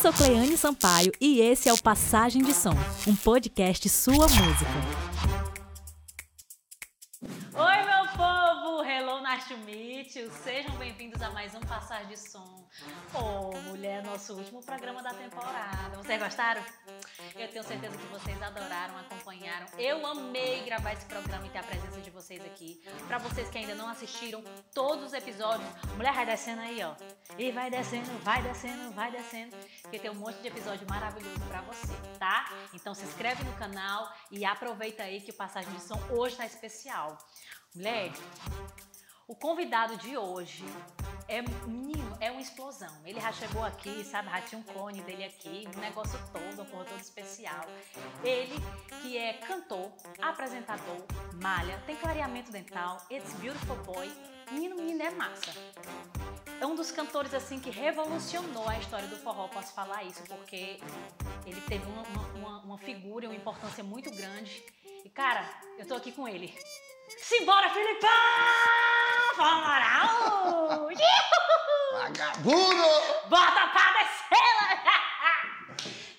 sou Cleane Sampaio e esse é o Passagem de Som, um podcast sua música. Meet you. Sejam bem-vindos a mais um Passagem de Som. Oh, mulher, nosso último programa da temporada. Vocês gostaram? Eu tenho certeza que vocês adoraram, acompanharam. Eu amei gravar esse programa e ter a presença de vocês aqui. Para vocês que ainda não assistiram todos os episódios, mulher vai descendo aí, ó. E vai descendo, vai descendo, vai descendo. Porque tem um monte de episódio maravilhoso para você, tá? Então se inscreve no canal e aproveita aí que o Passagem de Som hoje tá especial. Mulher, o convidado de hoje é menino, é uma explosão. Ele já chegou aqui, sabe, já tinha um clone dele aqui, um negócio todo, um porra todo especial. Ele que é cantor, apresentador, malha, tem clareamento dental, it's beautiful boy. Menino, menino é massa. É um dos cantores assim que revolucionou a história do forró, posso falar isso, porque ele teve uma, uma, uma figura e uma importância muito grande. E cara, eu tô aqui com ele. Simbora, Filipão! Fala, Vagabundo! Bota pra descer!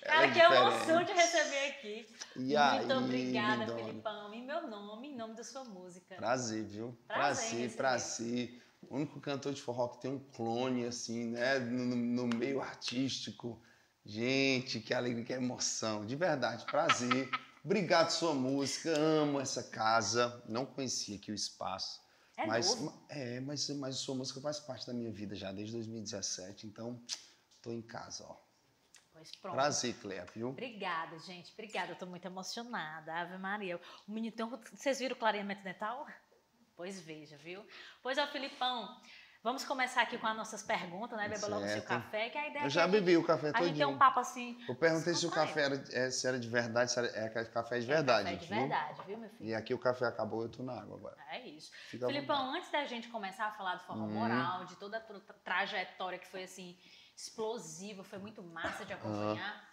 Cara, é que emoção de receber aqui. E Muito aí, obrigada, lindona? Felipão. Em meu nome, em nome da sua música. Prazer, viu? Prazer Prazer. O único cantor de forró que tem um clone, assim, né? No- no meio artístico. Gente, que alegria, que emoção. De verdade, prazer. Obrigado sua música, amo essa casa. Não conhecia aqui o espaço. É mas, novo. É, mas, mas sua música faz parte da minha vida já desde 2017, então tô em casa, ó. Pois pronto. Prazer, Clea, viu? Obrigada, gente. Obrigada. Eu tô muito emocionada. Ave Maria. O menino tem um... Vocês viram o clareamento dental? Pois veja, viu? Pois é, Filipão. Vamos começar aqui com as nossas perguntas, né? Beba logo o seu café, que a ideia Eu é já bebi o café A gente tem um papo assim. Eu perguntei se o café era, é, se era de verdade, se era, é café de verdade. Café de viu? verdade, viu, meu filho? E aqui o café acabou, eu tô na água agora. É isso. Fica Filipão, antes da gente começar a falar do forró Uhum. moral, de toda a tra- trajetória que foi assim, explosiva, foi muito massa de acompanhar,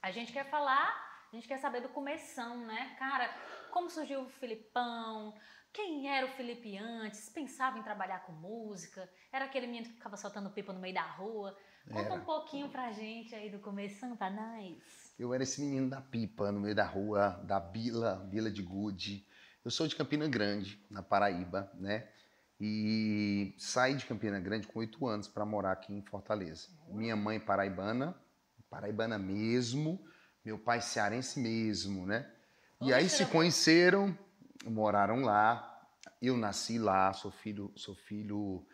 a gente quer falar, a gente quer saber do começão, né? Cara, como surgiu o Filipão? Quem era o Felipe antes? Pensava em trabalhar com música? Era aquele menino que ficava soltando pipa no meio da rua? Conta Era. um pouquinho pra gente aí do começão, pra nós. Eu era esse menino da pipa, no meio da rua, da Bila, Bila de Gude. Eu sou de Campina Grande, na Paraíba, né? E saí de Campina Grande com oito anos para morar aqui em Fortaleza. Minha mãe paraibana, paraibana mesmo, meu pai cearense mesmo, né? E Onde aí você se era? conheceram, moraram lá. Eu nasci lá, sou filho, sou filho,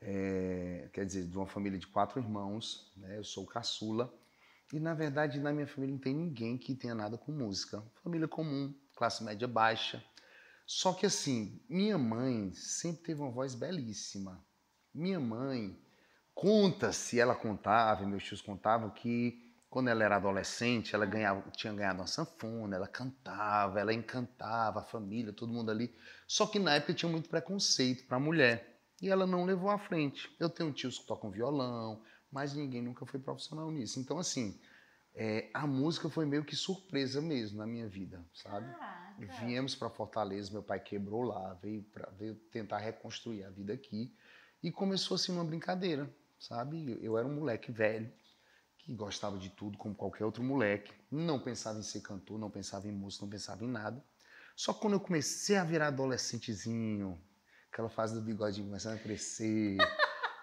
é, quer dizer, de uma família de quatro irmãos, né? Eu sou caçula. E na verdade, na minha família não tem ninguém que tenha nada com música. Família comum, classe média baixa. Só que assim, minha mãe sempre teve uma voz belíssima. Minha mãe conta-se, ela contava, meus tios contavam que quando ela era adolescente, ela ganhava, tinha ganhado uma sanfona, ela cantava, ela encantava a família, todo mundo ali. Só que na época tinha muito preconceito para a mulher. E ela não levou à frente. Eu tenho tios que tocam violão, mas ninguém nunca foi profissional nisso. Então, assim, é, a música foi meio que surpresa mesmo na minha vida, sabe? Caraca. Viemos para Fortaleza, meu pai quebrou lá, veio, pra, veio tentar reconstruir a vida aqui. E começou assim uma brincadeira, sabe? Eu, eu era um moleque velho, que gostava de tudo, como qualquer outro moleque. Não pensava em ser cantor, não pensava em música, não pensava em nada. Só que quando eu comecei a virar adolescentezinho, aquela fase do bigodinho começando a crescer,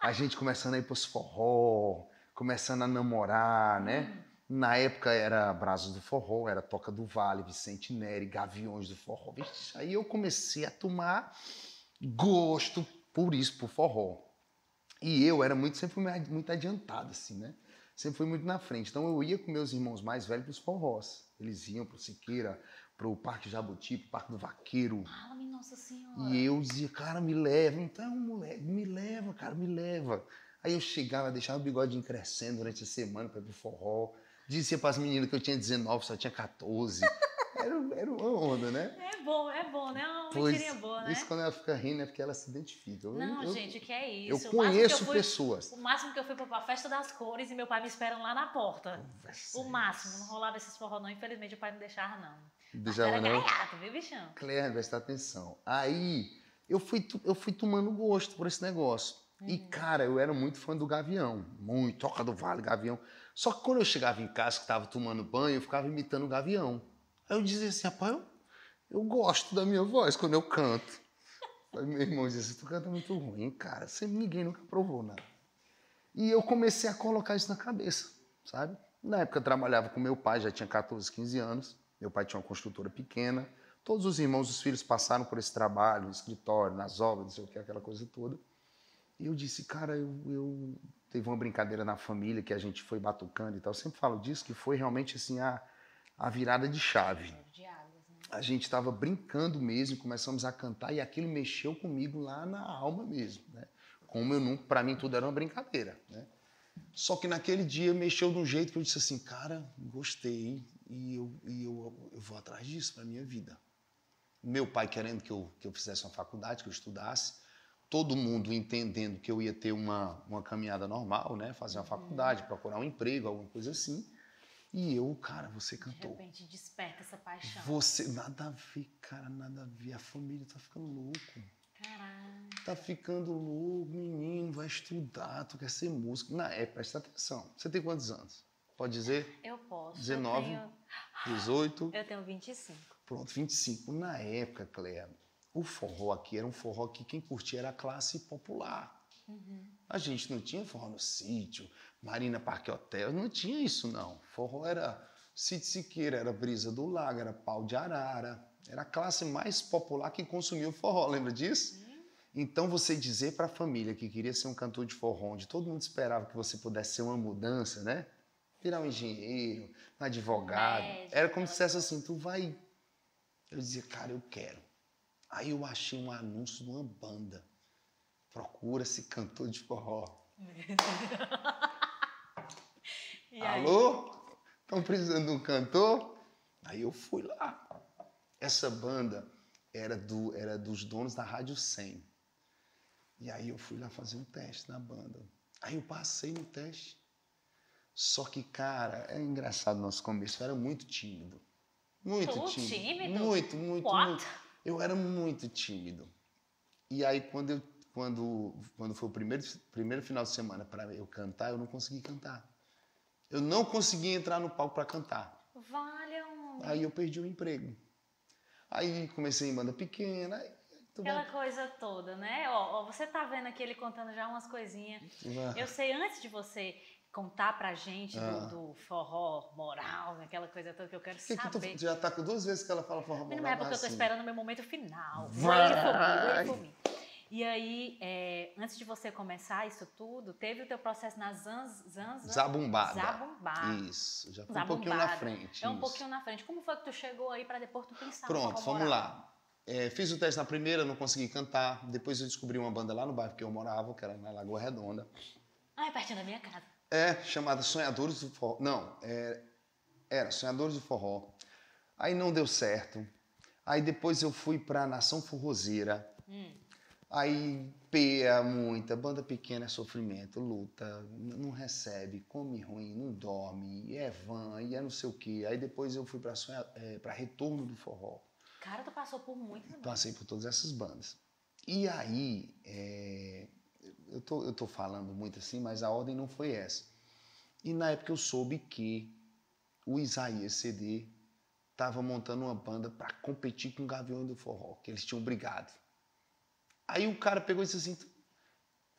a gente começando a ir pros forró, começando a namorar, né? Na época era Brazos do Forró, era Toca do Vale, Vicente Neri, Gaviões do Forró. Vixe, aí eu comecei a tomar gosto por isso, por forró. E eu era muito, sempre muito adiantado, assim, né? Sempre fui muito na frente. Então eu ia com meus irmãos mais velhos pros forrós. Eles iam pro Siqueira, pro Parque Jabuti, pro Parque do Vaqueiro. Ah, minha Nossa Senhora. E eu dizia, cara, me leva. Então, moleque, me leva, cara, me leva. Aí eu chegava, deixava o bigodinho crescendo durante a semana para ir pro forró. Dizia para as meninas que eu tinha 19, só tinha 14. Era, era uma onda, né? É bom, é bom, né? É uma Pois, mentirinha boa, né? Isso quando ela fica rindo é porque ela se identifica. Eu- Não, eu, gente, que é isso. Eu conheço eu fui- pessoas. O máximo que eu fui pra festa das cores e meu pai me esperando lá na porta. O máximo. Não rolava esses forró, não. Infelizmente, o pai não deixava, não. Deixava Era não? gaiato, viu, bichão? Claire, presta atenção. Aí eu fui, eu fui tomando gosto por esse negócio. E, cara, eu era muito fã do Gavião. Muito. Toca do Vale, Gavião. Só que quando eu chegava em casa, que estava tomando banho, eu ficava imitando o Gavião. Aí eu dizia assim, rapaz, eu, eu gosto da minha voz quando eu canto. Aí meu irmão dizia assim, tu canta muito ruim, cara. Sempre ninguém nunca provou nada. E eu comecei a colocar isso na cabeça, sabe? Na época eu trabalhava com meu pai, já tinha 14, 15 anos. Meu pai tinha uma construtora pequena. Todos os irmãos, os filhos passaram por esse trabalho, no escritório, nas obras, não sei o que, aquela coisa toda. E eu disse, cara, eu, eu teve uma brincadeira na família que a gente foi batucando e tal. Eu sempre falo disso, que foi realmente assim a, a virada de chave. Né? A gente estava brincando mesmo, começamos a cantar e aquilo mexeu comigo lá na alma mesmo, né? Como eu nunca, para mim tudo era uma brincadeira, né? Só que naquele dia mexeu de um jeito que eu disse assim, cara, gostei e eu, e eu, eu vou atrás disso para minha vida. Meu pai querendo que eu, que eu fizesse uma faculdade, que eu estudasse, todo mundo entendendo que eu ia ter uma, uma caminhada normal, né? Fazer uma faculdade, procurar um emprego, alguma coisa assim. E eu, cara, você De cantou. repente desperta essa paixão. Você, nada a ver, cara, nada a ver. A família tá ficando louco. Caralho. Tá ficando louco, menino, vai estudar, tu quer ser músico. Na época, presta atenção. Você tem quantos anos? Pode dizer? Eu posso. 19? Eu tenho, 18? eu tenho 25. Pronto, 25. Na época, Cléa, o forró aqui era um forró que quem curtia era a classe popular. A gente não tinha forró no sítio, Marina Parque Hotel, não tinha isso não. Forró era Sítio Siqueira, era Brisa do Lago, era Pau de Arara. Era a classe mais popular que consumia o forró, lembra disso? Então você dizer para a família que queria ser um cantor de forró, onde todo mundo esperava que você pudesse ser uma mudança, né? Virar um engenheiro, um advogado. Era como se dissesse assim, tu vai eu dizia, cara, eu quero. Aí eu achei um anúncio de uma banda. Procura-se cantor de forró. Alô? Estão precisando de um cantor? Aí eu fui lá. Essa banda era, do, era dos donos da Rádio 100. E aí eu fui lá fazer um teste na banda. Aí eu passei no teste. Só que, cara, é engraçado no nosso começo. Eu era muito tímido. Muito Tu tímido. tímido? Muito, muito, What? muito. Eu era muito tímido. E aí, quando, eu, quando, quando foi o primeiro, primeiro final de semana para eu cantar, eu não consegui cantar. Eu não consegui entrar no palco para cantar. Vale um... Aí eu perdi o emprego. Aí comecei em banda pequena. aí vai- Aquela coisa toda, né? Ó, ó, você tá vendo aqui ele contando já umas coisinhas. vai- Eu sei, antes de você contar pra gente do- Ah. do, forró moral, aquela coisa toda que eu quero Que que tu, saber. já tá com duas vezes que ela fala forró Mas não moral, é porque eu tô assim. esperando o meu momento final. Vai. Wait for me. E aí, é, antes de você começar isso tudo, teve o teu processo na Zanz, Zanz, Zabumbada. Zabumbada. Isso, já foi um pouquinho na frente. É um isso. pouquinho na frente. Como foi que tu chegou aí pra depois tu pensar Pronto, vamos lá. É, fiz o teste na primeira, não consegui cantar. Depois eu descobri uma banda lá no bairro que eu morava, que era na Lagoa Redonda. Ah, é pertinho da minha casa. É, chamada Sonhadores do Forró. Não, é, era Sonhadores do Forró. Aí não deu certo. Aí depois eu fui pra Nação Forrozeira. Hum. Aí peia muita, banda pequena é sofrimento, luta, não recebe, come ruim, não dorme, é van, e é não sei o quê. Aí depois eu fui pra, sonha, é, pra Retorno do Forró. Cara, tu passou por muito. né? Passei por todas essas bandas. E aí, é, eu, tô, eu tô falando muito assim, mas a ordem não foi essa. E na época eu soube que o Isaías CD estava montando uma banda para competir com o Gavião do Forró, que eles tinham brigado. Aí o cara pegou e disse assim: por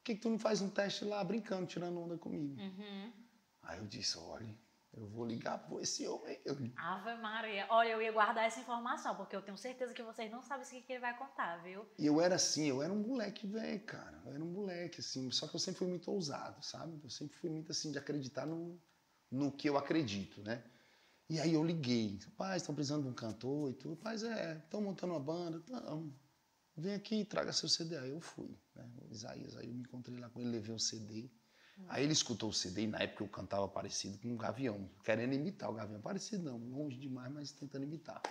que, que tu não faz um teste lá brincando, tirando onda comigo? Uhum. Aí eu disse: olha, eu vou ligar por esse homem. Ave Maria. Olha, eu ia guardar essa informação, porque eu tenho certeza que vocês não sabem o que que ele vai contar, viu? E eu era assim, eu era um moleque velho, cara. Eu era um moleque, assim. Só que eu sempre fui muito ousado, sabe? Eu sempre fui muito assim, de acreditar no, no que eu acredito, né? E aí eu liguei. Pais, estão precisando de um cantor e tudo. Pais, é, estão montando uma banda. Não. Vem aqui e traga seu CD. Aí eu fui, né? O Isaías, aí eu me encontrei lá com ele, levei o CD. Aí ele escutou o CD e na época eu cantava parecido com um gavião, querendo imitar o gavião. Parecido não, longe demais, mas tentando imitar.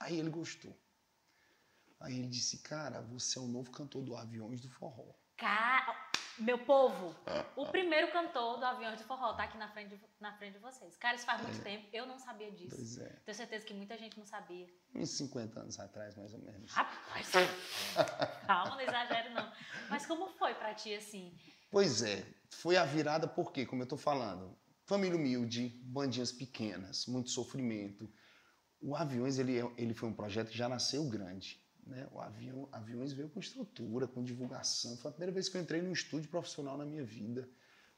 Aí ele gostou. Aí ele disse, cara, você é o novo cantor do Aviões do Forró. Ca... Meu povo, o primeiro cantor do Aviões de Forró tá aqui na frente, de, na frente de vocês. Cara, isso faz muito tempo, eu não sabia disso. Pois é. Tenho certeza que muita gente não sabia. Uns 50 anos atrás, mais ou menos. Rapaz, calma, não exagero não. Mas como foi pra ti assim? Pois é, foi a virada porque, como eu tô falando, família humilde, bandinhas pequenas, muito sofrimento. O Aviões, ele, é- ele foi um projeto que já nasceu grande. Né? O avião, Aviões veio com estrutura, com divulgação. Foi a primeira vez que eu entrei num estúdio profissional na minha vida.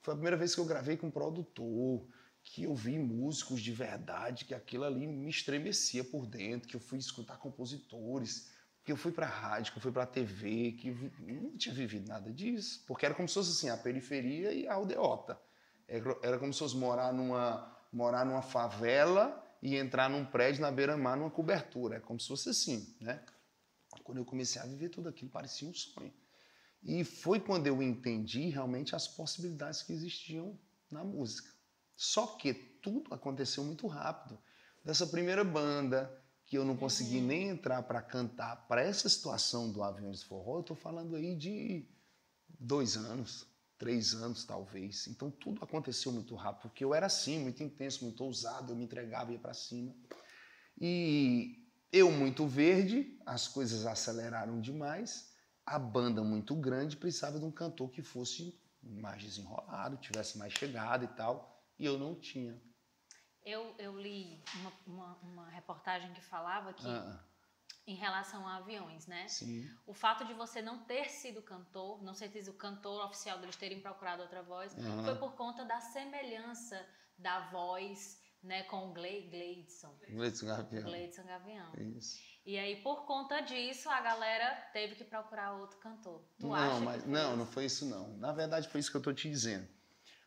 Foi a primeira vez que eu gravei com um produtor, que eu vi músicos de verdade, que aquilo ali me estremecia por dentro, que eu fui escutar compositores, que eu fui para rádio, que eu fui para TV, que eu não tinha vivido nada disso, porque era como se fosse assim, a periferia e a aldeota. Era como se fosse morar numa, morar numa favela e entrar num prédio na beira-mar, numa cobertura. É como se fosse assim, né? Quando eu comecei a viver tudo aquilo, parecia um sonho. E foi quando eu entendi realmente as possibilidades que existiam na música. Só que tudo aconteceu muito rápido. Dessa primeira banda, que eu não consegui nem entrar para cantar, para essa situação do Aviões de Forró, eu estou falando aí de dois anos, três anos talvez. Então tudo aconteceu muito rápido, porque eu era assim, muito intenso, muito ousado, eu me entregava e ia para cima. E eu muito verde, as coisas aceleraram demais, a banda muito grande precisava de um cantor que fosse mais desenrolado, tivesse mais chegada e tal, e eu não tinha. Eu, eu li uma, uma, uma reportagem que falava que, Ah, em relação a aviões, né? sim. O fato de você não ter sido cantor, não ser sido o cantor oficial deles terem procurado outra voz, Aham. foi por conta da semelhança da voz né, com o Gle- Gleidson. Gleidson Gavião. Gleidson Gavião. Isso. E aí, por conta disso, a galera teve que procurar outro cantor. Tu não, mas não, isso? não foi isso não. Na verdade foi isso que eu estou te dizendo.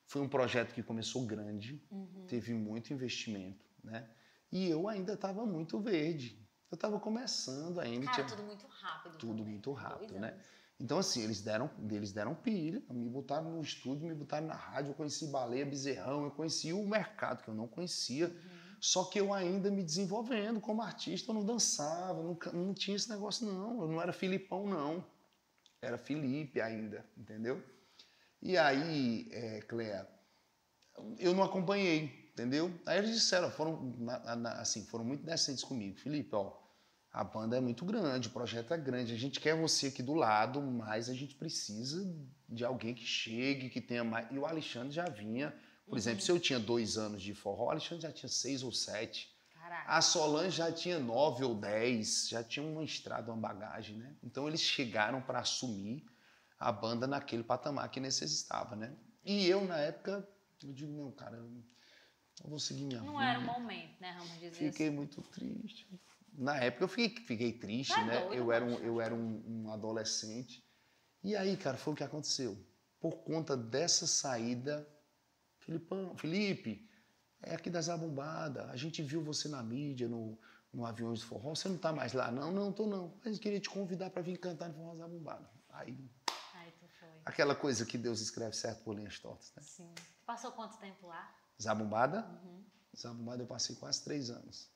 Foi um projeto que começou grande, Uhum. teve muito investimento, né? E eu ainda estava muito verde. Eu estava começando ainda, Cara, tinha tudo muito rápido. tudo também. muito rápido, Dois né? anos. Então assim, eles deram, eles deram pilha, me botaram no estúdio, me botaram na rádio, eu conheci Baleia, Bezerrão, eu conheci o mercado que eu não conhecia. Uhum. Só que eu ainda me desenvolvendo como artista, eu não dançava, não, não tinha esse negócio não, eu não era Filipão não, era Felipe ainda, entendeu? E aí, é, Clea, eu não acompanhei, entendeu? Aí eles disseram, foram, na- na- assim, foram muito decentes comigo, Felipe, ó, a banda é muito grande, o projeto é grande, a gente quer você aqui do lado, mas a gente precisa de alguém que chegue, que tenha mais. E o Alexandre já vinha, por exemplo, se eu tinha dois anos de forró, o Alexandre já tinha seis ou sete. Caraca. A Solange já tinha nove ou dez, já tinha uma estrada, uma bagagem, né? Então eles chegaram para assumir a banda naquele patamar que necessitava, né? E eu, na época, eu digo, não, cara, eu vou seguir minha Não vida. era o momento, né, dizer Fiquei muito triste. Na época eu fiquei, fiquei triste, Tá né? doido, eu era, um, eu era um, um adolescente. E aí, cara, foi o que aconteceu. Por conta dessa saída, Filipão, Felipe, é aqui da Zabumbada. A gente viu você na mídia, no, no Aviões do Forró. Você não tá mais lá? Não, não, tô não. Mas queria te convidar para vir cantar no Forró Zabumbada. Aí, Aí tu foi. aquela coisa que Deus escreve certo por linhas tortas, né? Sim. Passou quanto tempo lá? Zabumbada? Uhum. Zabumbada eu passei quase três anos.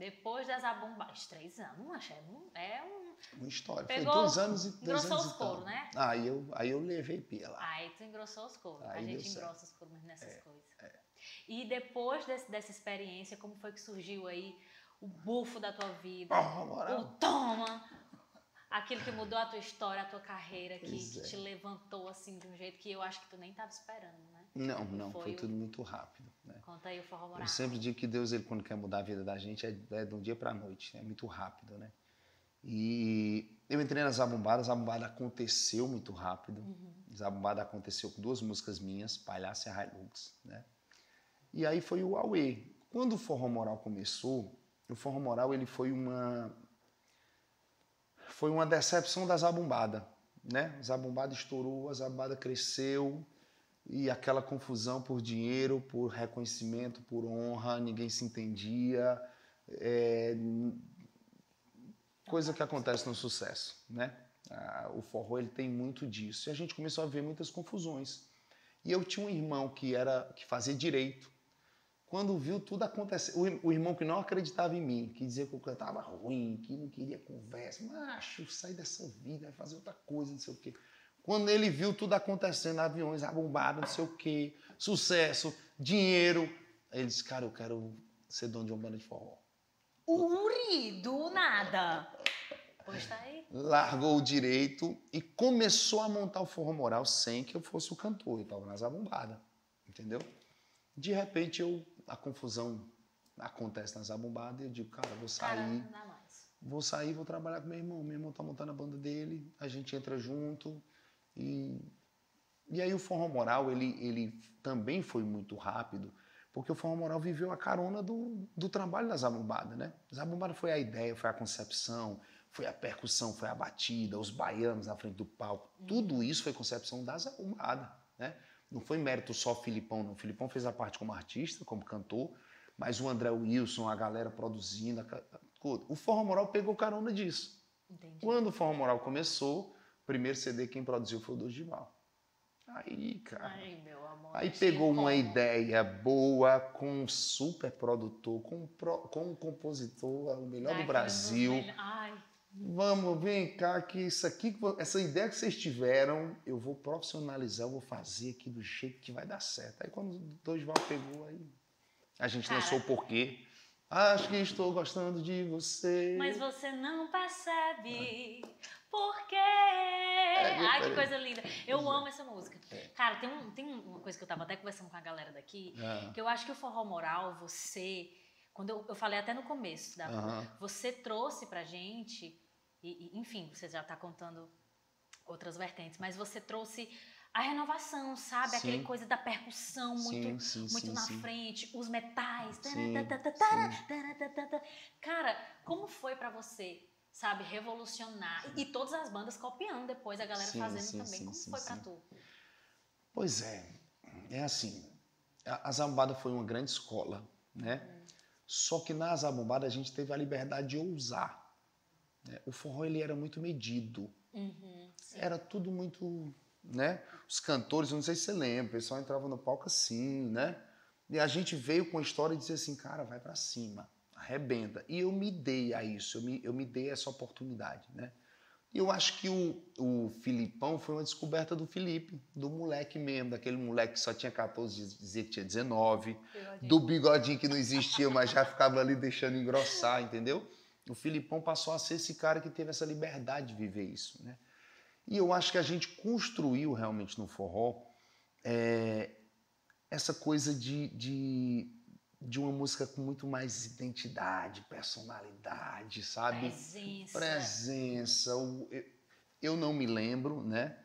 Depois das abombagens, três anos, macho, é um, é um... Uma história. Pegou- Foi dois anos e dois engrossou anos os couro, né? Aí eu, aí eu levei pela. Aí tu engrossou os coros. a gente certo. É, engrossa os coros nessas coisas. E depois desse- dessa experiência, como foi que surgiu aí o bufo da tua vida? Oh, o toma! Aquilo que mudou a tua história, a tua carreira, que, Pois que é. te levantou assim de um jeito que eu acho que tu nem tava esperando, né? Não, não, Foi foi, o- tudo muito rápido. Né? Conta aí o forró moral. Eu sempre digo que Deus, ele, quando quer mudar a vida da gente, é, é de um dia para noite, é muito rápido, né? E eu entrei na Zabumbada, a Zabumbada aconteceu muito rápido. Zabumbada aconteceu com duas músicas minhas, Palhaço e Hilux, né? E aí foi o Aue. Quando o Forró Moral começou, o Forró Moral ele foi uma foi uma decepção da Zabumbada, né? A Zabumbada estourou, a Zabumbada cresceu e aquela confusão por dinheiro, por reconhecimento, por honra, ninguém se entendia, é, coisa que acontece no sucesso, né? Ah, o forró ele tem muito disso e a gente começou a ver muitas confusões. E eu tinha um irmão que era que fazia direito. Quando viu tudo acontecer, o, o irmão que não acreditava em mim, que dizia que eu cantava ruim, que não queria conversa, macho, sai dessa vida, vai fazer outra coisa, não sei o quê. Quando ele viu tudo acontecendo, aviões abombados, não sei o quê, sucesso, dinheiro, ele disse, cara, eu quero ser dono de uma banda de forró. Uri, do nada. Pois tá aí. Largou o direito e começou a montar o forró moral sem que eu fosse o cantor. Eu estava nas abombadas, entendeu? De repente, eu, a confusão acontece nas abombadas e eu digo, cara, eu vou sair. Cara, não dá mais. Vou sair, vou trabalhar com meu irmão. Meu irmão tá montando a banda dele, a gente entra junto e e aí o forró moral ele ele também foi muito rápido, porque o forró moral viveu a carona do, do trabalho das zabumbadas, né? Zabumbada foi a ideia, foi a concepção, foi a percussão, foi a batida, os baianos na frente do palco. Tudo isso foi concepção da zabumbada, né? Não foi mérito só Filipão, não. O Filipão fez a parte como artista, como cantor, mas o André Wilson, a galera produzindo, a o forró moral pegou carona disso. Entendi. Quando o forró moral começou, primeiro CD quem produziu foi o Dorival. Aí, cara. Ai, meu amor. Aí pegou uma ideia boa com um super produtor, com um, pro- com um compositor, o melhor Ai, do Brasil. Ai, Vamos, vem cá, que isso aqui, essa ideia que vocês tiveram, eu vou profissionalizar, eu vou fazer aqui do jeito que vai dar certo. Aí quando o Dorival pegou, aí a gente Cara. lançou o porquê. Acho que estou gostando de você. mas você não percebe por quê. viu, Ai, que coisa linda. Eu é. amo essa música. Cara, tem, um, tem uma coisa que eu tava até conversando com a galera daqui, Ah, que eu acho que o forró moral, você... Quando eu, eu falei até no começo da aham. você trouxe pra gente, e, e, enfim, você já tá contando outras vertentes, mas você trouxe a renovação, sabe? Sim. coisa da percussão muito, sim, sim, muito na frente, os metais. Cara, como foi pra você, sabe, revolucionar? E, e todas as bandas copiando depois, a galera Sim, fazendo sim, também. sim, como foi pra tu? Pois é, é assim. A, a Zabumbada foi uma grande escola, né? Só que na Zabumbada a gente teve a liberdade de ousar. né? O forró ele era muito medido, Uhum, era tudo muito, né? Os cantores, não sei se você lembra, o pessoal entrava no palco assim, né? E a gente veio com a história de dizer assim, cara, vai pra cima, arrebenta. E eu me dei a isso, eu me, eu me dei essa oportunidade, né? E eu acho que o, o Filipão foi uma descoberta do Felipe, do moleque mesmo, daquele moleque que só tinha 14, dizia que tinha 19, do bigodinho que não existia, mas já ficava ali deixando engrossar, entendeu? O Filipão passou a ser esse cara que teve essa liberdade de viver isso, né? E eu acho que a gente construiu realmente no forró é, essa coisa de, de, de uma música com muito mais identidade, personalidade, sabe? Presença. Presença. eu, não me lembro, né?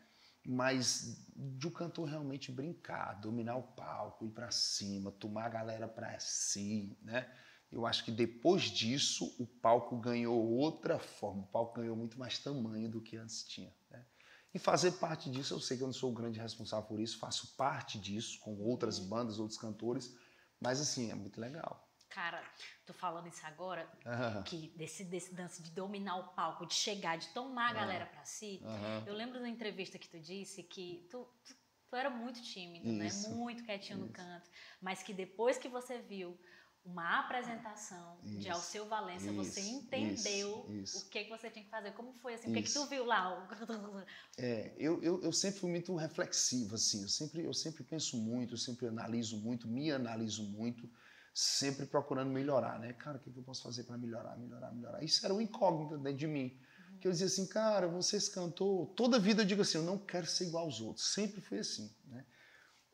Mas de o cantor realmente brincar, dominar o palco, ir pra cima, tomar a galera pra si, né? Eu acho que depois disso o palco ganhou outra forma, o palco ganhou muito mais tamanho do que antes tinha. Né? E fazer parte disso, eu sei que eu não sou o grande responsável por isso, faço parte disso com outras bandas, outros cantores, mas assim, é muito legal. Cara, tô falando isso agora, Aham, que desse, desse dance de dominar o palco, de chegar, de tomar a galera pra si. aham. Eu lembro da entrevista que tu disse que tu, tu, tu era muito tímido, né? Isso, Muito quietinho no isso. canto. Mas que depois que você viu uma apresentação de Isso, Alceu Valença, você isso, entendeu isso, o que, que você tinha que fazer. Como foi assim? O que, que tu viu lá? É, eu, eu, eu sempre fui muito reflexivo, assim, eu sempre, eu sempre penso muito, eu sempre analiso muito, me analiso muito, sempre procurando melhorar, né? Cara, o que, que eu posso fazer para melhorar, melhorar, melhorar? Isso era um incógnito dentro de mim. Que eu dizia assim, cara, vocês cantou. Toda vida eu digo assim, eu não quero ser igual aos outros. Sempre foi assim, né?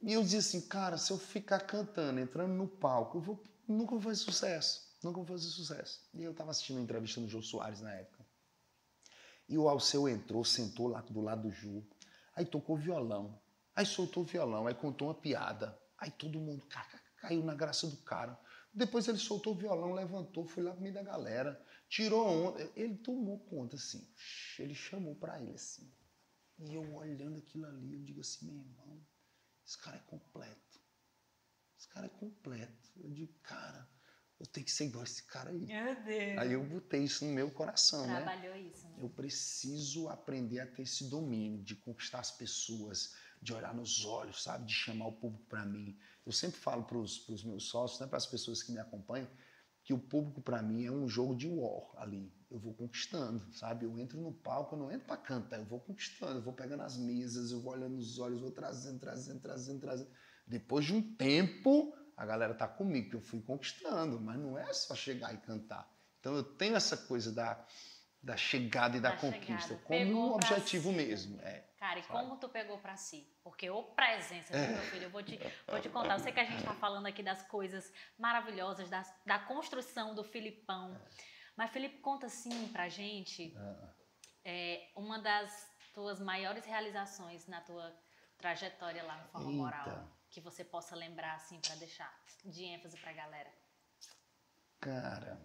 E eu dizia assim, cara, se eu ficar cantando, entrando no palco, eu vou, nunca fazer sucesso. Nunca fazer sucesso. E eu estava assistindo uma entrevista no Jô Soares na época. E o Alceu entrou, sentou lá do lado do Ju. Aí tocou violão. Aí soltou o violão, aí contou uma piada. Aí todo mundo ca- ca- caiu na graça do cara. Depois ele soltou o violão, levantou, foi lá pro meio da galera, tirou onda. Ele tomou conta, assim. Ele chamou pra ele, assim. E eu olhando aquilo ali, eu digo assim, meu irmão, esse cara é completo. Esse cara é completo. Eu digo, cara, eu tenho que ser igual a esse cara aí. Meu Deus. Aí eu botei isso no meu coração, né? Trabalhou isso, né? Eu preciso aprender a ter esse domínio de conquistar as pessoas, de olhar nos olhos, sabe? De chamar o público para mim. Eu sempre falo para os meus sócios, né, para as pessoas que me acompanham, que o público para mim é um jogo de war ali. Eu vou conquistando, sabe? Eu entro no palco, eu não entro para cantar, eu vou conquistando, eu vou pegando as mesas, eu vou olhando nos olhos, vou trazendo, trazendo, trazendo, trazendo. Depois de um tempo, a galera tá comigo, que eu fui conquistando, mas não é só chegar e cantar. Então eu tenho essa coisa da, da chegada e da, da conquista como um objetivo si. mesmo. É, Cara, e como tu pegou para si? Porque o presença, é. meu filho, eu vou te, vou te contar. Eu sei que a gente está falando aqui das coisas maravilhosas, da, da construção do Filipão. Mas, Felipe, conta assim pra gente é, uma das tuas maiores realizações na tua trajetória lá no Eita. Moral que você possa lembrar assim para deixar de ênfase para a galera? Cara,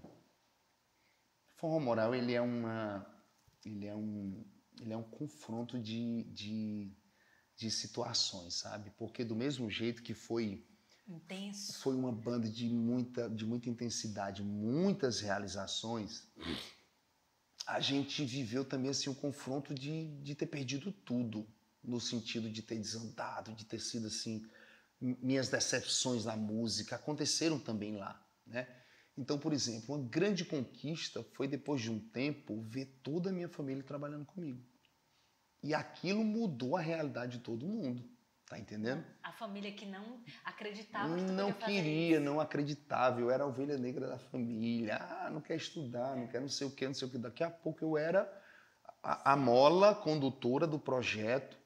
Forró Moral ele é uma ele é um ele é um confronto de, de, de situações, sabe? Porque do mesmo jeito que foi intenso, foi uma banda de muita de muita intensidade, muitas realizações. A gente viveu também assim um confronto de, de ter perdido tudo, no sentido de ter desandado, de ter sido assim minhas decepções na música aconteceram também lá, né? Então, por exemplo, uma grande conquista foi depois de um tempo ver toda a minha família trabalhando comigo. E aquilo mudou a realidade de todo mundo. Tá entendendo? A família que não acreditava que Não queria, não acreditava. Eu era a ovelha negra da família. Ah, não quer estudar, não quer não sei o que, não sei o que. Daqui a pouco eu era a, a mola condutora do projeto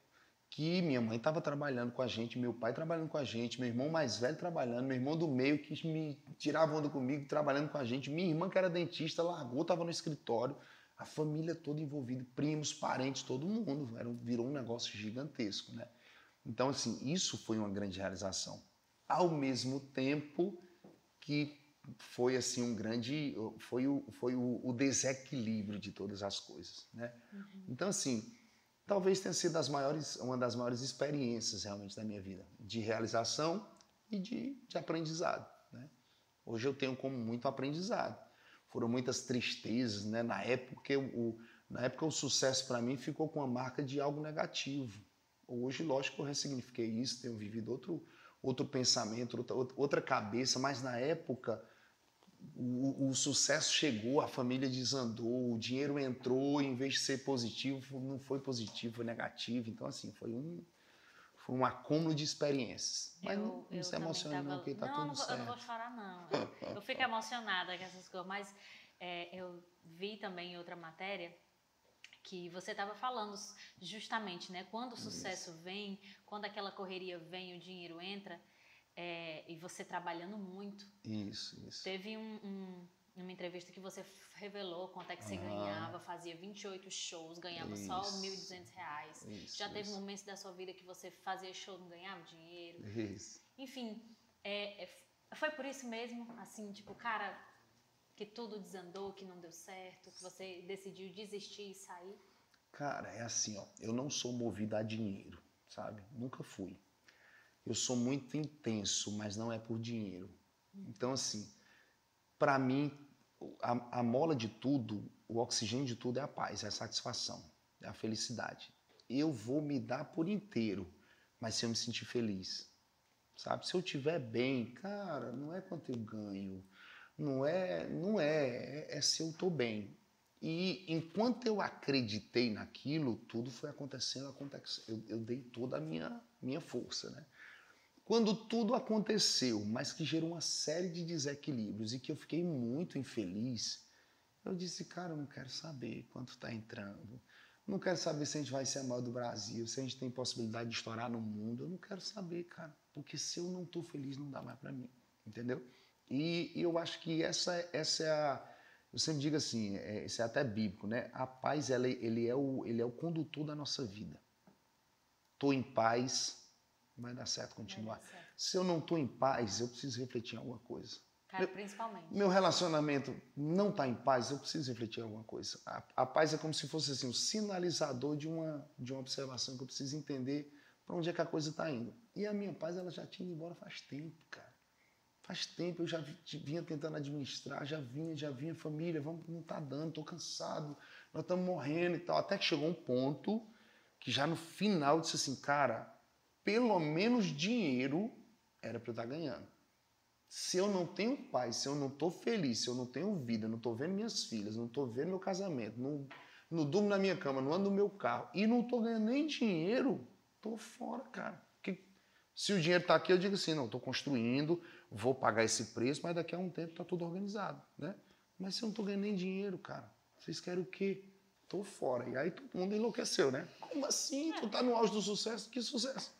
que minha mãe estava trabalhando com a gente, meu pai trabalhando com a gente, meu irmão mais velho trabalhando, meu irmão do meio que me tirava onda comigo, trabalhando com a gente, minha irmã que era dentista, largou, estava no escritório, a família toda envolvida, primos, parentes, todo mundo, era, virou um negócio gigantesco, né? Então, assim, isso foi uma grande realização. Ao mesmo tempo que foi assim um grande foi o, foi o, o desequilíbrio de todas as coisas né uhum. então assim talvez tenha sido maiores, uma das maiores experiências realmente da minha vida, de realização e de, de aprendizado. Né? Hoje eu tenho como muito aprendizado. Foram muitas tristezas, né? Na época, o, na época o sucesso para mim ficou com a marca de algo negativo. Hoje, lógico eu ressignifiquei isso, tenho vivido outro, outro pensamento, outra, outra cabeça, mas na época o, o, sucesso chegou, a família desandou, o dinheiro entrou, em vez de ser positivo, não foi positivo, foi negativo. Então, assim, foi um, foi um acúmulo de experiências. Mas eu, não, não se emociona, tava... não, porque tá não, tudo não, certo. Eu não vou chorar, não. Eu, eu fico emocionada com essas coisas, mas é, eu vi também em outra matéria que você estava falando justamente, né? Quando o sucesso Isso. vem, quando aquela correria vem, o dinheiro entra é, e você trabalhando muito. Isso, isso. Teve um, um, uma entrevista que você revelou quanto é que você ganhava, fazia 28 shows, ganhava isso. só R$ 1.200. Isso, Já teve isso. momentos da sua vida que você fazia show não ganhava dinheiro. Isso. Enfim, é, é, foi por isso mesmo, assim, tipo, cara, que tudo desandou, que não deu certo, que você decidiu desistir e sair? Cara, é assim, ó, eu não sou movido a dinheiro, sabe? Nunca fui eu sou muito intenso, mas não é por dinheiro. Então, assim, para mim, a, a, mola de tudo, o oxigênio de tudo é a paz, é a satisfação, é a felicidade. Eu vou me dar por inteiro, mas se eu me sentir feliz, sabe? Se eu estiver bem, cara, não é quanto eu ganho, não é, não é, é, é se eu estou bem. E enquanto eu acreditei naquilo, tudo foi acontecendo, acontecendo. Eu, eu dei toda a minha, minha força, né? Quando tudo aconteceu, mas que gerou uma série de desequilíbrios e que eu fiquei muito infeliz, eu disse, cara, eu não quero saber quanto está entrando. Não quero saber se a gente vai ser a maior do Brasil, se a gente tem possibilidade de estourar no mundo. Eu não quero saber, cara. Porque se eu não estou feliz, não dá mais para mim. Entendeu? E, e, eu acho que essa, essa é a. Eu sempre digo assim, é, isso é até bíblico, né? A paz, ela, ele, é o, ele é o condutor da nossa vida. Estou em paz, vai dar certo continuar. Dar certo. Se eu não estou em paz, eu preciso refletir em alguma coisa. Cara, meu, principalmente. Meu relacionamento não está em paz, eu preciso refletir em alguma coisa. A, a, paz é como se fosse assim, um sinalizador de uma, de uma observação que eu preciso entender para onde é que a coisa está indo. E a minha paz ela já tinha ido embora faz tempo, cara. Faz tempo eu já vinha tentando administrar, já vinha, já vinha, família, vamos, não está dando, estou cansado, nós estamos morrendo e tal. Até que chegou um ponto que já no final eu disse assim, cara, pelo menos dinheiro era para eu estar ganhando. Se eu não tenho paz, se eu não tô feliz, se eu não tenho vida, não tô vendo minhas filhas, não tô vendo meu casamento, não, não durmo na minha cama, não ando no meu carro e não tô ganhando nem dinheiro, tô fora, cara. Que, se o dinheiro tá aqui, eu digo assim, não, tô construindo, vou pagar esse preço, mas daqui a um tempo tá tudo organizado, né? Mas se eu não tô ganhando nem dinheiro, cara, vocês querem o quê? Tô fora. E aí todo mundo enlouqueceu, né? Como assim? Tu tá no auge do sucesso? Que sucesso?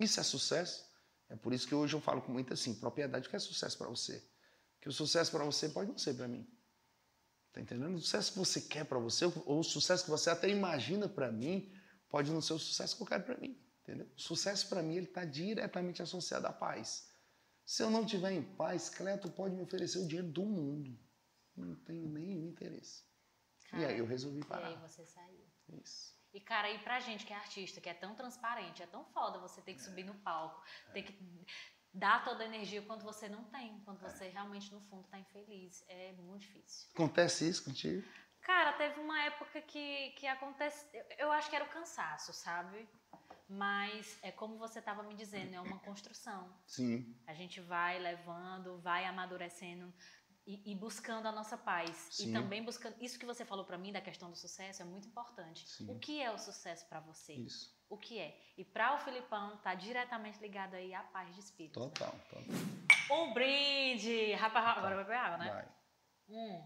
Isso é sucesso? É por isso que hoje eu falo com muita assim, propriedade que é sucesso para você. Que o sucesso para você pode não ser para mim. Tá entendendo? O sucesso que você quer para você, ou o sucesso que você até imagina para mim, pode não ser o sucesso que eu quero para mim. Entendeu? O sucesso para mim ele está diretamente associado à paz. Se eu não tiver em paz, Cleto pode me oferecer o dinheiro do mundo. Não tenho nenhum interesse. Cara, e aí eu resolvi parar. E aí você saiu. Isso. E, cara, aí pra gente que é artista, que é tão transparente, é tão foda você ter que subir no palco, ter que dar toda a energia quando você não tem, quando você realmente, no fundo, tá infeliz. É muito difícil. Acontece isso contigo? Cara, teve uma época que, que acontece. Eu, eu acho que era o cansaço, sabe? Mas é como você estava me dizendo, é uma construção. Sim. A gente vai levando, vai amadurecendo e, e buscando a nossa paz. Sim. E também buscando. Isso que você falou para mim da questão do sucesso é muito importante. Sim. O que é o sucesso para você? Isso. O que é? E para o Filipão tá diretamente ligado aí à paz de espírito. Total, total. Um brinde! Rapaz, agora vai beber água, né? Vai. Hum.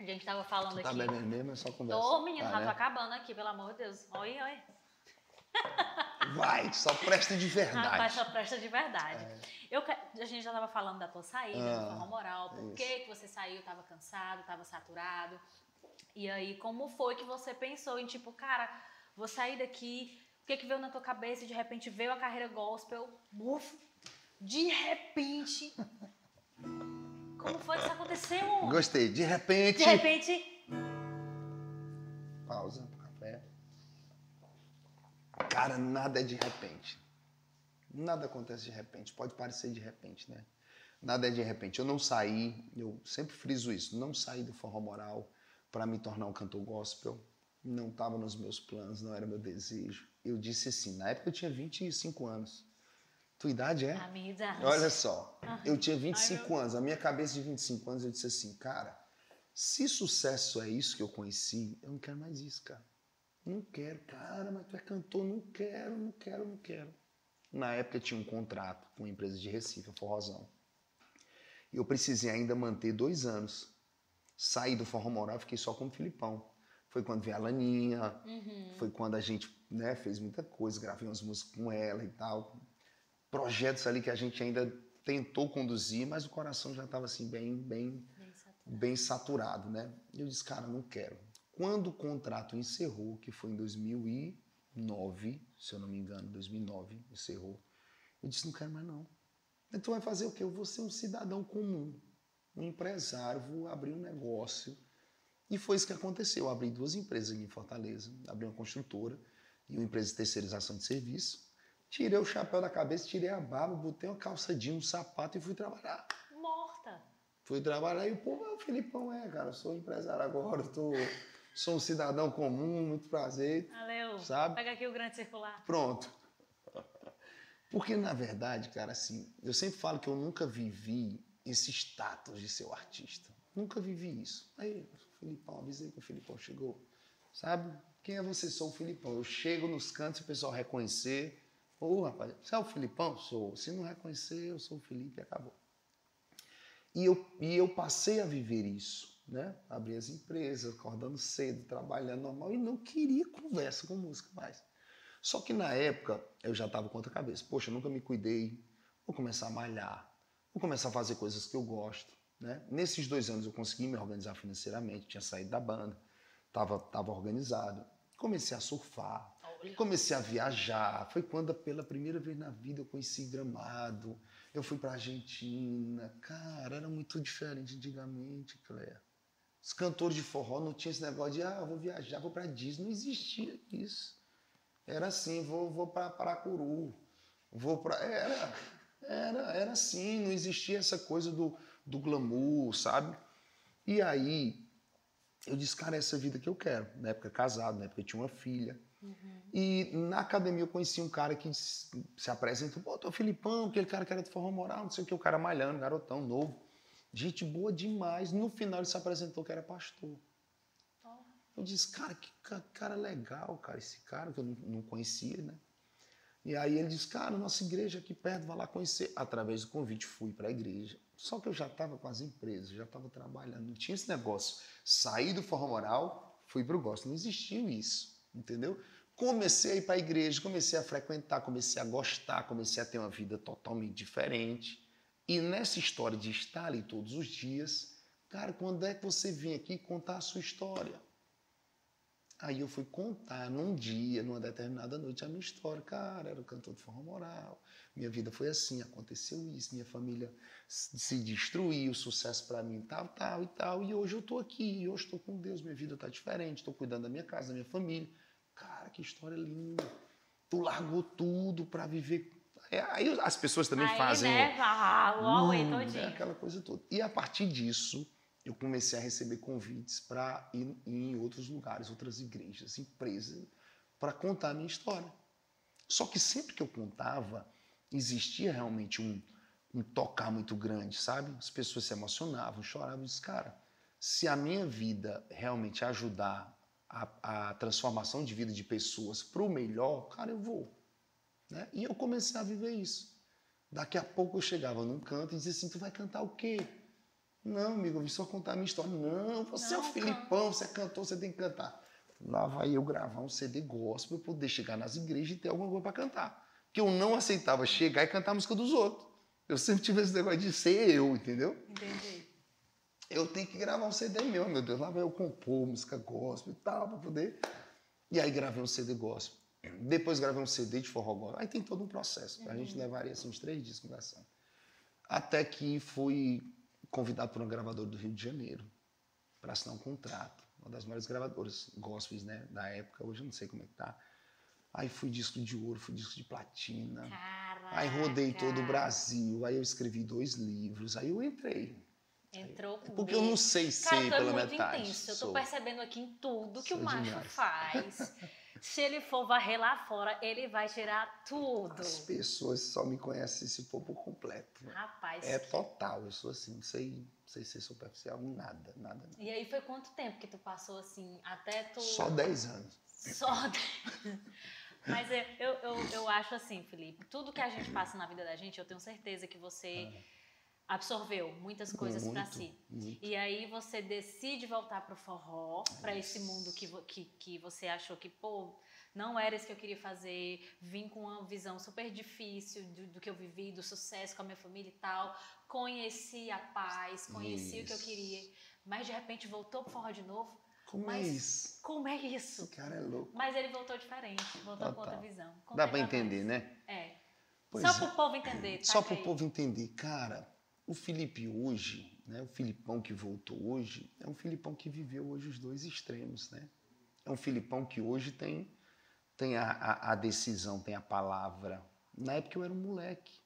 A gente tava falando Tu tá aqui. bebendo mesmo, é só conversa. Ô, menino, Tá, já tô né? acabando aqui, pelo amor de Deus. Oi, oi. Vai, só presta de verdade. Rapaz, só presta de verdade. Eu, que- a gente já tava falando da tua saída, Ah, do forró moral, por que, que você saiu, tava cansado, tava saturado. E aí, como foi que você pensou em, tipo, cara, vou sair daqui, o que que veio na tua cabeça e de repente veio a carreira gospel, buf, de repente. Como foi que isso aconteceu? Gostei. De repente. De repente, Pausa. Cara, nada é de repente. Nada acontece de repente. Pode parecer de repente, né? Nada é de repente. Eu não saí, eu sempre friso isso, não saí do forró moral para me tornar um cantor gospel. Não estava nos meus planos, não era meu desejo. Eu disse assim, na época eu tinha 25 anos. Tua idade é? a minha idade. Olha só, eu tinha Ai, 25 meu- anos, a minha cabeça de 25 anos, eu disse assim, cara, se sucesso é isso que eu conheci, eu não quero mais isso, cara. Não quero, cara, mas tu é cantor, não quero, não quero, não quero. Na época eu tinha um contrato com uma empresa de Recife, a Forrozão. E eu precisei ainda manter dois anos. Saí do Forró Moral, fiquei só com o Filipão. Foi quando veio a Laninha, Uhum. foi quando a gente né, fez muita coisa, gravei umas músicas com ela e tal. Projetos ali que a gente ainda tentou conduzir, mas o coração já estava assim bem, bem, Bem saturado. bem saturado, né? E eu disse, cara, não quero. Quando o contrato encerrou, que foi em 2009, se eu não me engano, 2009 encerrou, eu disse, não quero mais não. Então tu vai fazer o quê? Eu vou ser um cidadão comum, um empresário, vou abrir um negócio. E foi isso que aconteceu. Eu abri duas empresas aqui em Fortaleza, abri uma construtora e uma empresa de terceirização de serviço. Tirei o chapéu da cabeça, tirei a barba, botei uma calça jeans, um sapato e fui trabalhar. Morta. Fui trabalhar e o povo, o Filipão, é, cara, eu sou empresário agora, eu tô, sou um cidadão comum, muito prazer, Valeu. Sabe? Pega aqui o grande circular. pronto. Porque, na verdade, cara, assim, eu sempre falo que eu nunca vivi esse status de ser o artista. Nunca vivi isso. Aí, o Filipão, avisei que o Filipão chegou. Sabe? Quem é você? Sou o Filipão. Eu chego nos cantos e o pessoal reconhecer. Ô, rapaz, você é o Filipão? Sou. Se não reconhecer, eu sou o Felipe e acabou. E eu, e eu passei a viver isso, né? Abri as empresas, acordando cedo, trabalhando normal e não queria conversa com música mais. Só que na época eu já estava com outra cabeça. Poxa, eu nunca me cuidei, vou começar a malhar, vou começar a fazer coisas que eu gosto. Né? Nesses dois anos eu consegui me organizar financeiramente, tinha saído da banda, estava tava organizado. Comecei a surfar, comecei a viajar. Foi quando pela primeira vez na vida eu conheci Gramado. Eu fui para Argentina. Cara, era muito diferente antigamente, Cléia. Os cantores de forró não tinha esse negócio de, ah, vou viajar, vou para Disney. Não existia isso. Era assim, vou, vou para Paracuru, vou para era, era, era assim, não existia essa coisa do, do glamour, sabe? E aí eu disse, cara, essa é a vida que eu quero. Na época casado, na época eu tinha uma filha. Uhum. E na academia eu conheci um cara que se apresentou, pô, tô Filipão, aquele cara que era de forma moral, não sei o que, o cara malhando, garotão, novo. Gente boa demais. No final ele se apresentou que era pastor. Eu disse, cara, que cara legal, cara, esse cara que eu não conhecia, né? E aí ele disse, cara, nossa igreja aqui perto, vai lá conhecer. Através do convite fui para a igreja. Só que eu já estava com as empresas, já estava trabalhando, não tinha esse negócio. Saí do forró moral, fui para o gospel. Não existiu isso, entendeu? Comecei a ir para a igreja, comecei a frequentar, comecei a gostar, comecei a ter uma vida totalmente diferente. E nessa história de estar ali todos os dias, cara, quando é que você vem aqui contar a sua história? Aí eu fui contar num dia, numa determinada noite, a minha história. Cara, era cantor de forma moral. Minha vida foi assim, aconteceu isso, minha família se destruiu, sucesso para mim, tal, tal e tal. E hoje eu estou aqui, hoje estou com Deus, minha vida está diferente, estou cuidando da minha casa, da minha família. Cara, que história linda. Tu largou tudo para viver. É, aí as pessoas também Aí, fazem. Né? Ah, o hum, todinho. É aquela coisa toda. E a partir disso eu comecei a receber convites para ir, em outros lugares, outras igrejas, empresas, para contar a minha história. Só que sempre que eu contava, existia realmente um, um tocar muito grande, sabe? As pessoas se emocionavam, choravam. Eu disse, cara, se a minha vida realmente ajudar a, a transformação de vida de pessoas para o melhor, cara, eu vou. Né? E eu comecei a viver isso. Daqui a pouco eu chegava num canto e dizia assim: Tu vai cantar o quê? Não, amigo, eu vim só contar a minha história. Não, você não, é o Filipão, você é cantor, você tem que cantar. Lá vai eu gravar um CD gospel para poder chegar nas igrejas e ter alguma coisa para cantar. Porque eu não aceitava chegar e cantar a música dos outros. Eu sempre tive esse negócio de ser eu, entendeu? Entendi. Eu tenho que gravar um CD meu, meu Deus. Lá vai eu compor música gospel e tal, para poder. E aí gravei um CD gospel. Depois gravei um CD de forró gospel. Aí tem todo um processo. Uhum. A gente uhum. levaria assim, uns três dias conversando. Até que fui convidado por um gravador do Rio de Janeiro para assinar um contrato. Uma das maiores gravadoras gospels né, da época, hoje eu não sei como é que tá. Aí fui disco de ouro, fui disco de platina. Caraca. Aí rodei todo o Brasil, aí eu escrevi dois livros, aí eu entrei. Entrou por Porque eu não sei ser Cara, pela muito metade. Intenso. Eu tô percebendo aqui em tudo que Sou o macho demais. faz. Se ele for varrer lá fora, ele vai tirar tudo. As pessoas só me conhecem se for por completo. Rapaz. É total, eu sou assim, não sei, não sei ser superficial, nada, nada, nada. E aí foi quanto tempo que tu passou assim, até tu... Só 10 anos. Só 10 Mas eu, eu, eu, eu, acho assim, Felipe, tudo que a gente passa na vida da gente, eu tenho certeza que você... Ah absorveu muitas coisas para si. Muito. E aí você decide voltar para o forró, para esse mundo que, que, que você achou que, pô, não era isso que eu queria fazer, vim com uma visão super difícil do, do que eu vivi, do sucesso com a minha família e tal, conheci a paz, conheci isso. o que eu queria, mas de repente voltou pro forró de novo. Como mas, é isso? Como é isso? Esse cara é louco. Mas ele voltou diferente, voltou Total. com outra visão. Dá para entender, mais. né? É. Pois Só é. pro povo entender. Tá Só pro povo entender. Cara, o Felipe hoje, né, o Filipão que voltou hoje, é um Filipão que viveu hoje os dois extremos, né? É um Filipão que hoje tem, tem a, a, a decisão, tem a palavra. Na época eu era um moleque.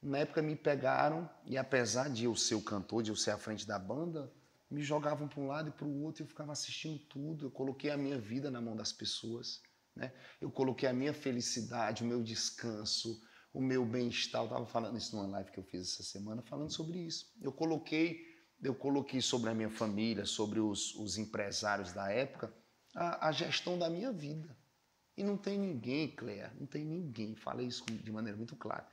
Na época me pegaram e apesar de eu ser o cantor, de eu ser à frente da banda, me jogavam para um lado e para o outro e eu ficava assistindo tudo. Eu coloquei a minha vida na mão das pessoas, né? Eu coloquei a minha felicidade, o meu descanso, o meu bem-estar. Eu estava falando isso numa live que eu fiz essa semana, falando sobre isso. Eu coloquei, eu coloquei sobre a minha família, sobre os, os empresários da época, a, a, gestão da minha vida. E não tem ninguém, Cléa, não tem ninguém, falei isso de maneira muito clara,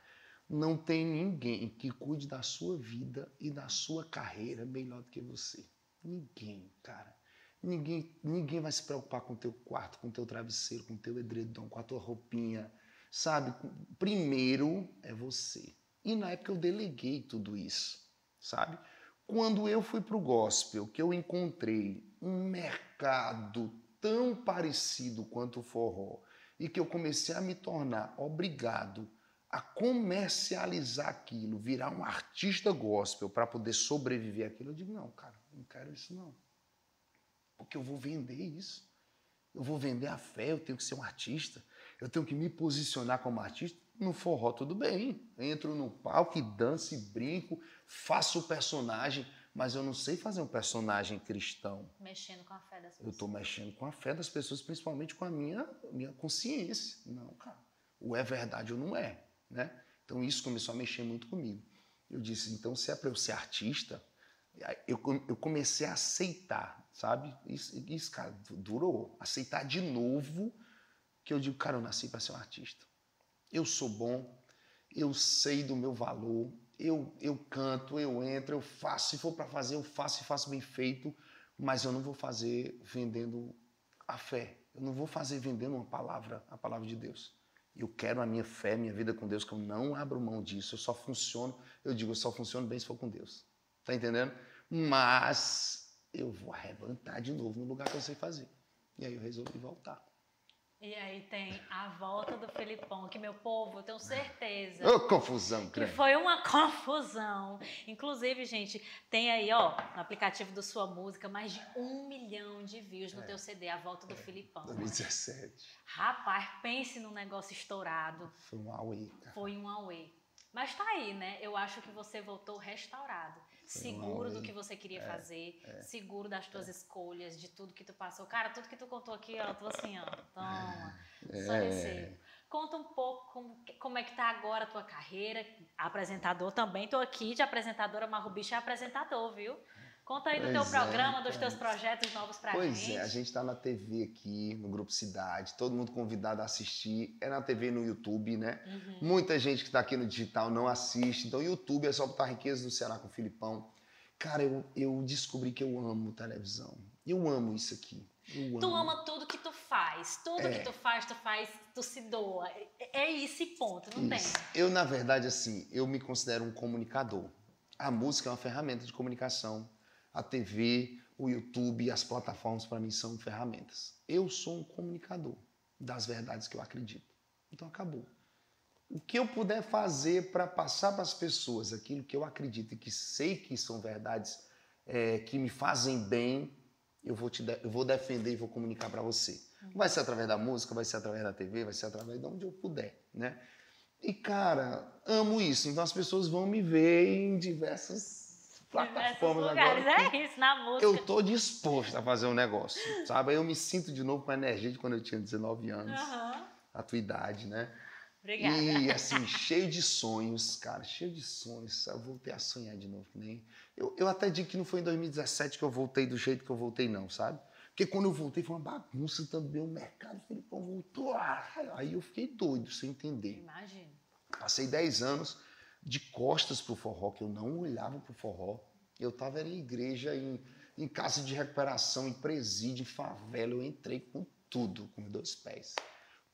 não tem ninguém que cuide da sua vida e da sua carreira melhor do que você. Ninguém, cara. Ninguém, ninguém vai se preocupar com o teu quarto, com o teu travesseiro, com o teu edredom, com a tua roupinha, Sabe, primeiro é você. E na época eu deleguei tudo isso, sabe? Quando eu fui para o gospel, que eu encontrei um mercado tão parecido quanto o forró e que eu comecei a me tornar obrigado a comercializar aquilo, virar um artista gospel para poder sobreviver aquilo, eu digo, não, cara, não quero isso não. Porque eu vou vender isso. Eu vou vender a fé, eu tenho que ser um artista eu tenho que me posicionar como artista. No forró, tudo bem. Entro no palco e danço e brinco, faço o personagem, mas eu não sei fazer um personagem cristão. Mexendo com a fé das Eu pessoas. estou mexendo com a fé das pessoas, principalmente com a minha, minha consciência. Não, cara, ou é verdade ou não é, né? Então isso começou a mexer muito comigo. Eu disse, então se é para eu ser artista, eu, eu comecei a aceitar, sabe? Isso, isso, cara, du- durou. Aceitar de novo que eu digo, cara, eu nasci para ser um artista. Eu sou bom, eu sei do meu valor, eu, eu canto, eu entro, eu faço. Se for para fazer, eu faço e faço bem feito, mas eu não vou fazer vendendo a fé. Eu não vou fazer vendendo uma palavra, a palavra de Deus. Eu quero a minha fé, minha vida com Deus, que eu não abro mão disso. Eu só funciono, eu digo, eu só funciono bem se for com Deus. Tá entendendo? Mas eu vou arrebentar de novo no lugar que eu sei fazer. E aí eu resolvi voltar. E aí tem a volta do Felipão, que meu povo, eu tenho certeza. Ô, confusão, Que crente. foi uma confusão. Inclusive, gente, tem aí, ó, no aplicativo do Sua Música, mais de um milhão de views no teu CD, A Volta do Filipão. 2017. Rapaz, pense num negócio estourado. Foi um auê, cara. Foi um away. Mas tá aí, né? Eu acho que você voltou restaurado. Seguro do que você queria fazer, seguro das tuas escolhas, de tudo que tu passou. Cara, tudo que tu contou aqui, ó, tô assim, ó, toma, só É. recebo. Conta um pouco como, como é que tá agora a tua carreira, apresentador também, tô aqui de apresentadora, mas o bicho é apresentador, viu? Conta aí do teu Pois é, programa, dos teus projetos novos pra Pois gente. é, a gente está na TV aqui, no Grupo Cidade, todo mundo convidado a assistir. É na TV e no YouTube, né? Uhum. Muita gente que está aqui no digital não assiste. Então, YouTube é só botar Riqueza do Ceará com o Filipão. Cara, eu, eu descobri que eu amo televisão. Eu amo isso aqui. Eu Tu amo. ama tudo que tu faz. Tudo É. que tu faz, tu faz, tu se doa. É, é esse ponto, não Isso. tem. Eu, na verdade, assim, eu me considero um comunicador. A música é uma ferramenta de comunicação. A TV, o YouTube, as plataformas, para mim, são ferramentas. Eu sou um comunicador das verdades que eu acredito. Então, acabou. O que eu puder fazer para passar para as pessoas aquilo que eu acredito e que sei que são verdades é, que me fazem bem, eu vou, te de- eu vou defender e vou comunicar para você. Vai ser através da música, vai ser através da TV, vai ser através de onde eu puder, né? E, cara, amo isso. Então as pessoas vão me ver em diversas plataformas lugares. agora. É isso, na música. Eu tô disposto a fazer um negócio, sabe? Eu me sinto de novo com a energia de quando eu tinha 19 anos, Aham. a tua idade, né? Obrigada. E assim, cheio de sonhos, cara, cheio de sonhos. Eu voltei a sonhar de novo, nem. Eu, eu até digo que não foi em 2017 que eu voltei do jeito que eu voltei, não, sabe? Porque quando eu voltei foi uma bagunça também, o mercado, Felipão voltou. Aí eu fiquei doido, sem entender. Imagino. Passei 10 anos de costas pro forró, que eu não olhava pro forró. Eu tava era em igreja, em, em casa de recuperação, em presídio, em favela. Eu entrei com tudo, com dois pés.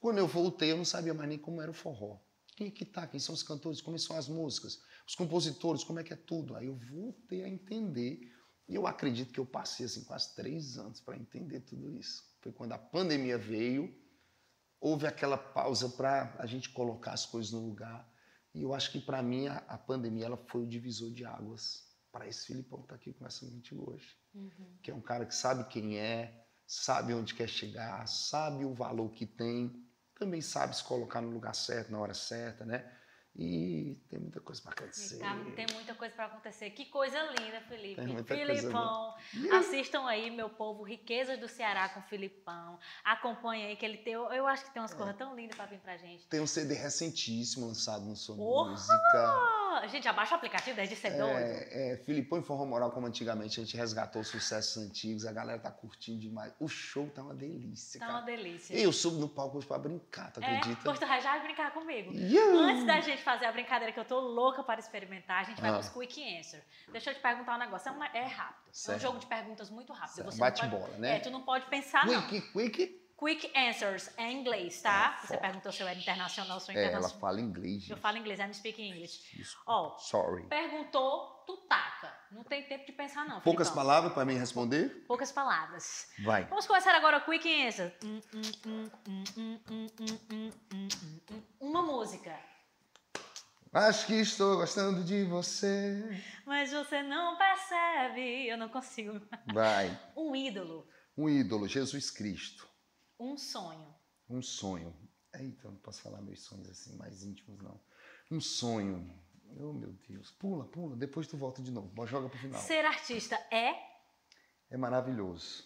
Quando eu voltei, eu não sabia mais nem como era o forró. Quem é que tá? Quem são os cantores? Como são as músicas? Os compositores? Como é que é tudo? Aí eu voltei a entender. E eu acredito que eu passei assim quase três anos para entender tudo isso. Foi quando a pandemia veio, houve aquela pausa para a gente colocar as coisas no lugar. E eu acho que para mim a, a pandemia ela foi o divisor de águas para esse Filipão que está aqui conversando contigo hoje. Que é um cara que sabe quem é, sabe onde quer chegar, sabe o valor que tem, também sabe se colocar no lugar certo, na hora certa, né? E tem muita coisa para acontecer. Tá, tem muita coisa pra acontecer. Que coisa linda, Felipe. Filipão. Assistam aí, meu povo, Riquezas do Ceará com Filipão. Acompanhe aí, que ele tem. Eu acho que tem É. umas coisas tão lindas pra vir pra gente. Tem um CD recentíssimo lançado no Som Porra! Música. Gente, abaixa o aplicativo desde ser doido. É, é, Filipão e Forró Moral, como antigamente, a gente resgatou os sucessos antigos, a galera tá curtindo demais. O show tá uma delícia, Tá cara. uma delícia. Eu subo no palco hoje pra brincar, tu É, acredita? pois tu já vai brincar comigo. Yeah! Antes da gente gente fazer a brincadeira que eu tô louca para experimentar. A gente vai ah. buscar o Quick Answer. Deixa eu te perguntar um negócio. É, uma, é rápido. Certo. É um jogo de perguntas muito rápido. Bate-bola, né? É, tu não pode pensar, quick, não. Quick, quick. Quick Answers é em inglês, tá? É, Você perguntou se eu era internacional ou sou internacional. É, ela fala inglês. Gente. Eu falo inglês, I'm speaking English. Ó, oh, sorry. Perguntou, tu taca. Não tem tempo de pensar, não. Poucas palavras para mim responder? Poucas palavras. Vai. Vamos começar agora com Quick Answer. Uma música. Acho que estou gostando de você. Mas você não percebe. Eu não consigo. Vai. Um ídolo. Um ídolo, Jesus Cristo. Um sonho. Um sonho. Eita, não posso falar meus sonhos assim mais íntimos, não. Um sonho. Oh, meu Deus. Pula, pula. Depois tu volta de novo. Joga pro final. Ser artista é. É maravilhoso.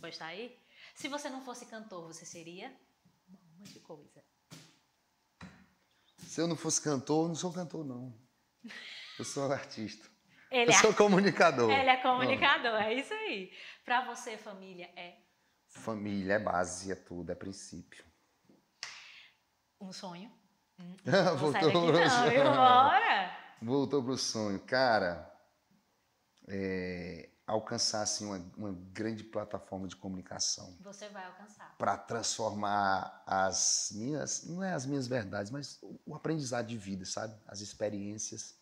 Pois tá aí. Se você não fosse cantor, você seria. Um monte de coisa. Se eu não fosse cantor, eu não sou cantor, não. Eu sou artista. Ele eu é, sou comunicador. ele é comunicador, é isso aí. Pra você, família, é Família é base, é tudo, é princípio. um sonho. Não Voltou pro não, sonho. Bora! Voltou pro sonho. Cara, é, alcançar assim, uma, uma grande plataforma de comunicação Você vai alcançar. para transformar as minhas, não é as minhas verdades, mas o, aprendizado de vida, sabe? As experiências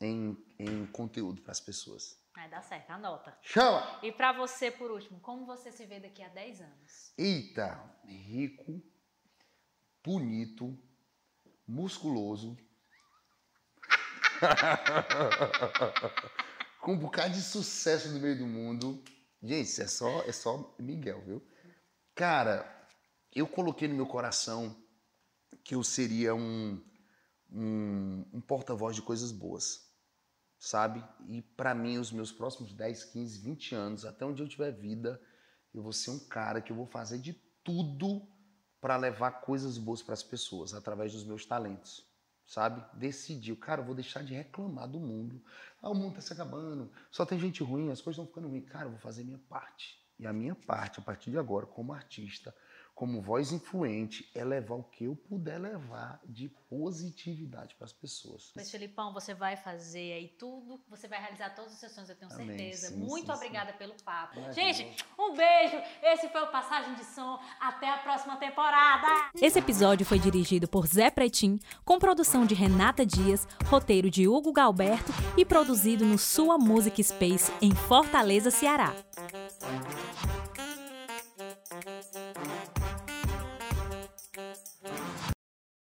em, em conteúdo para as pessoas. Vai dar certo, anota. Chama! E pra você, por último, como você se vê daqui a 10 anos? Eita, rico, bonito, musculoso, com um bocado de sucesso no meio do mundo. Gente, é só, é só Miguel, viu? Cara, eu coloquei no meu coração que eu seria um, um, um porta-voz de coisas boas, sabe? E pra mim, os meus próximos 10, 15, 20 anos, até onde eu tiver vida, eu vou ser um cara que eu vou fazer de tudo para levar coisas boas para as pessoas através dos meus talentos, sabe? Decidiu, cara, eu vou deixar de reclamar do mundo. Ah, o mundo tá se acabando, só tem gente ruim, as coisas estão ficando ruins. Cara, eu vou fazer minha parte. E a minha parte, a partir de agora, como artista, como voz influente, é levar o que eu puder levar de positividade para as pessoas. Pois, Felipão, você vai fazer aí tudo, você vai realizar todos os seus sonhos, eu tenho Amém, certeza. sim, Muito sim, obrigada pelo papo. Gente, um beijo. Esse foi o Passagem de Som. Até a próxima temporada. Esse episódio foi dirigido por Zé Pretim, com produção de Renata Dias, roteiro de Hugo Galberto e produzido no Sua Music Space em Fortaleza, Ceará.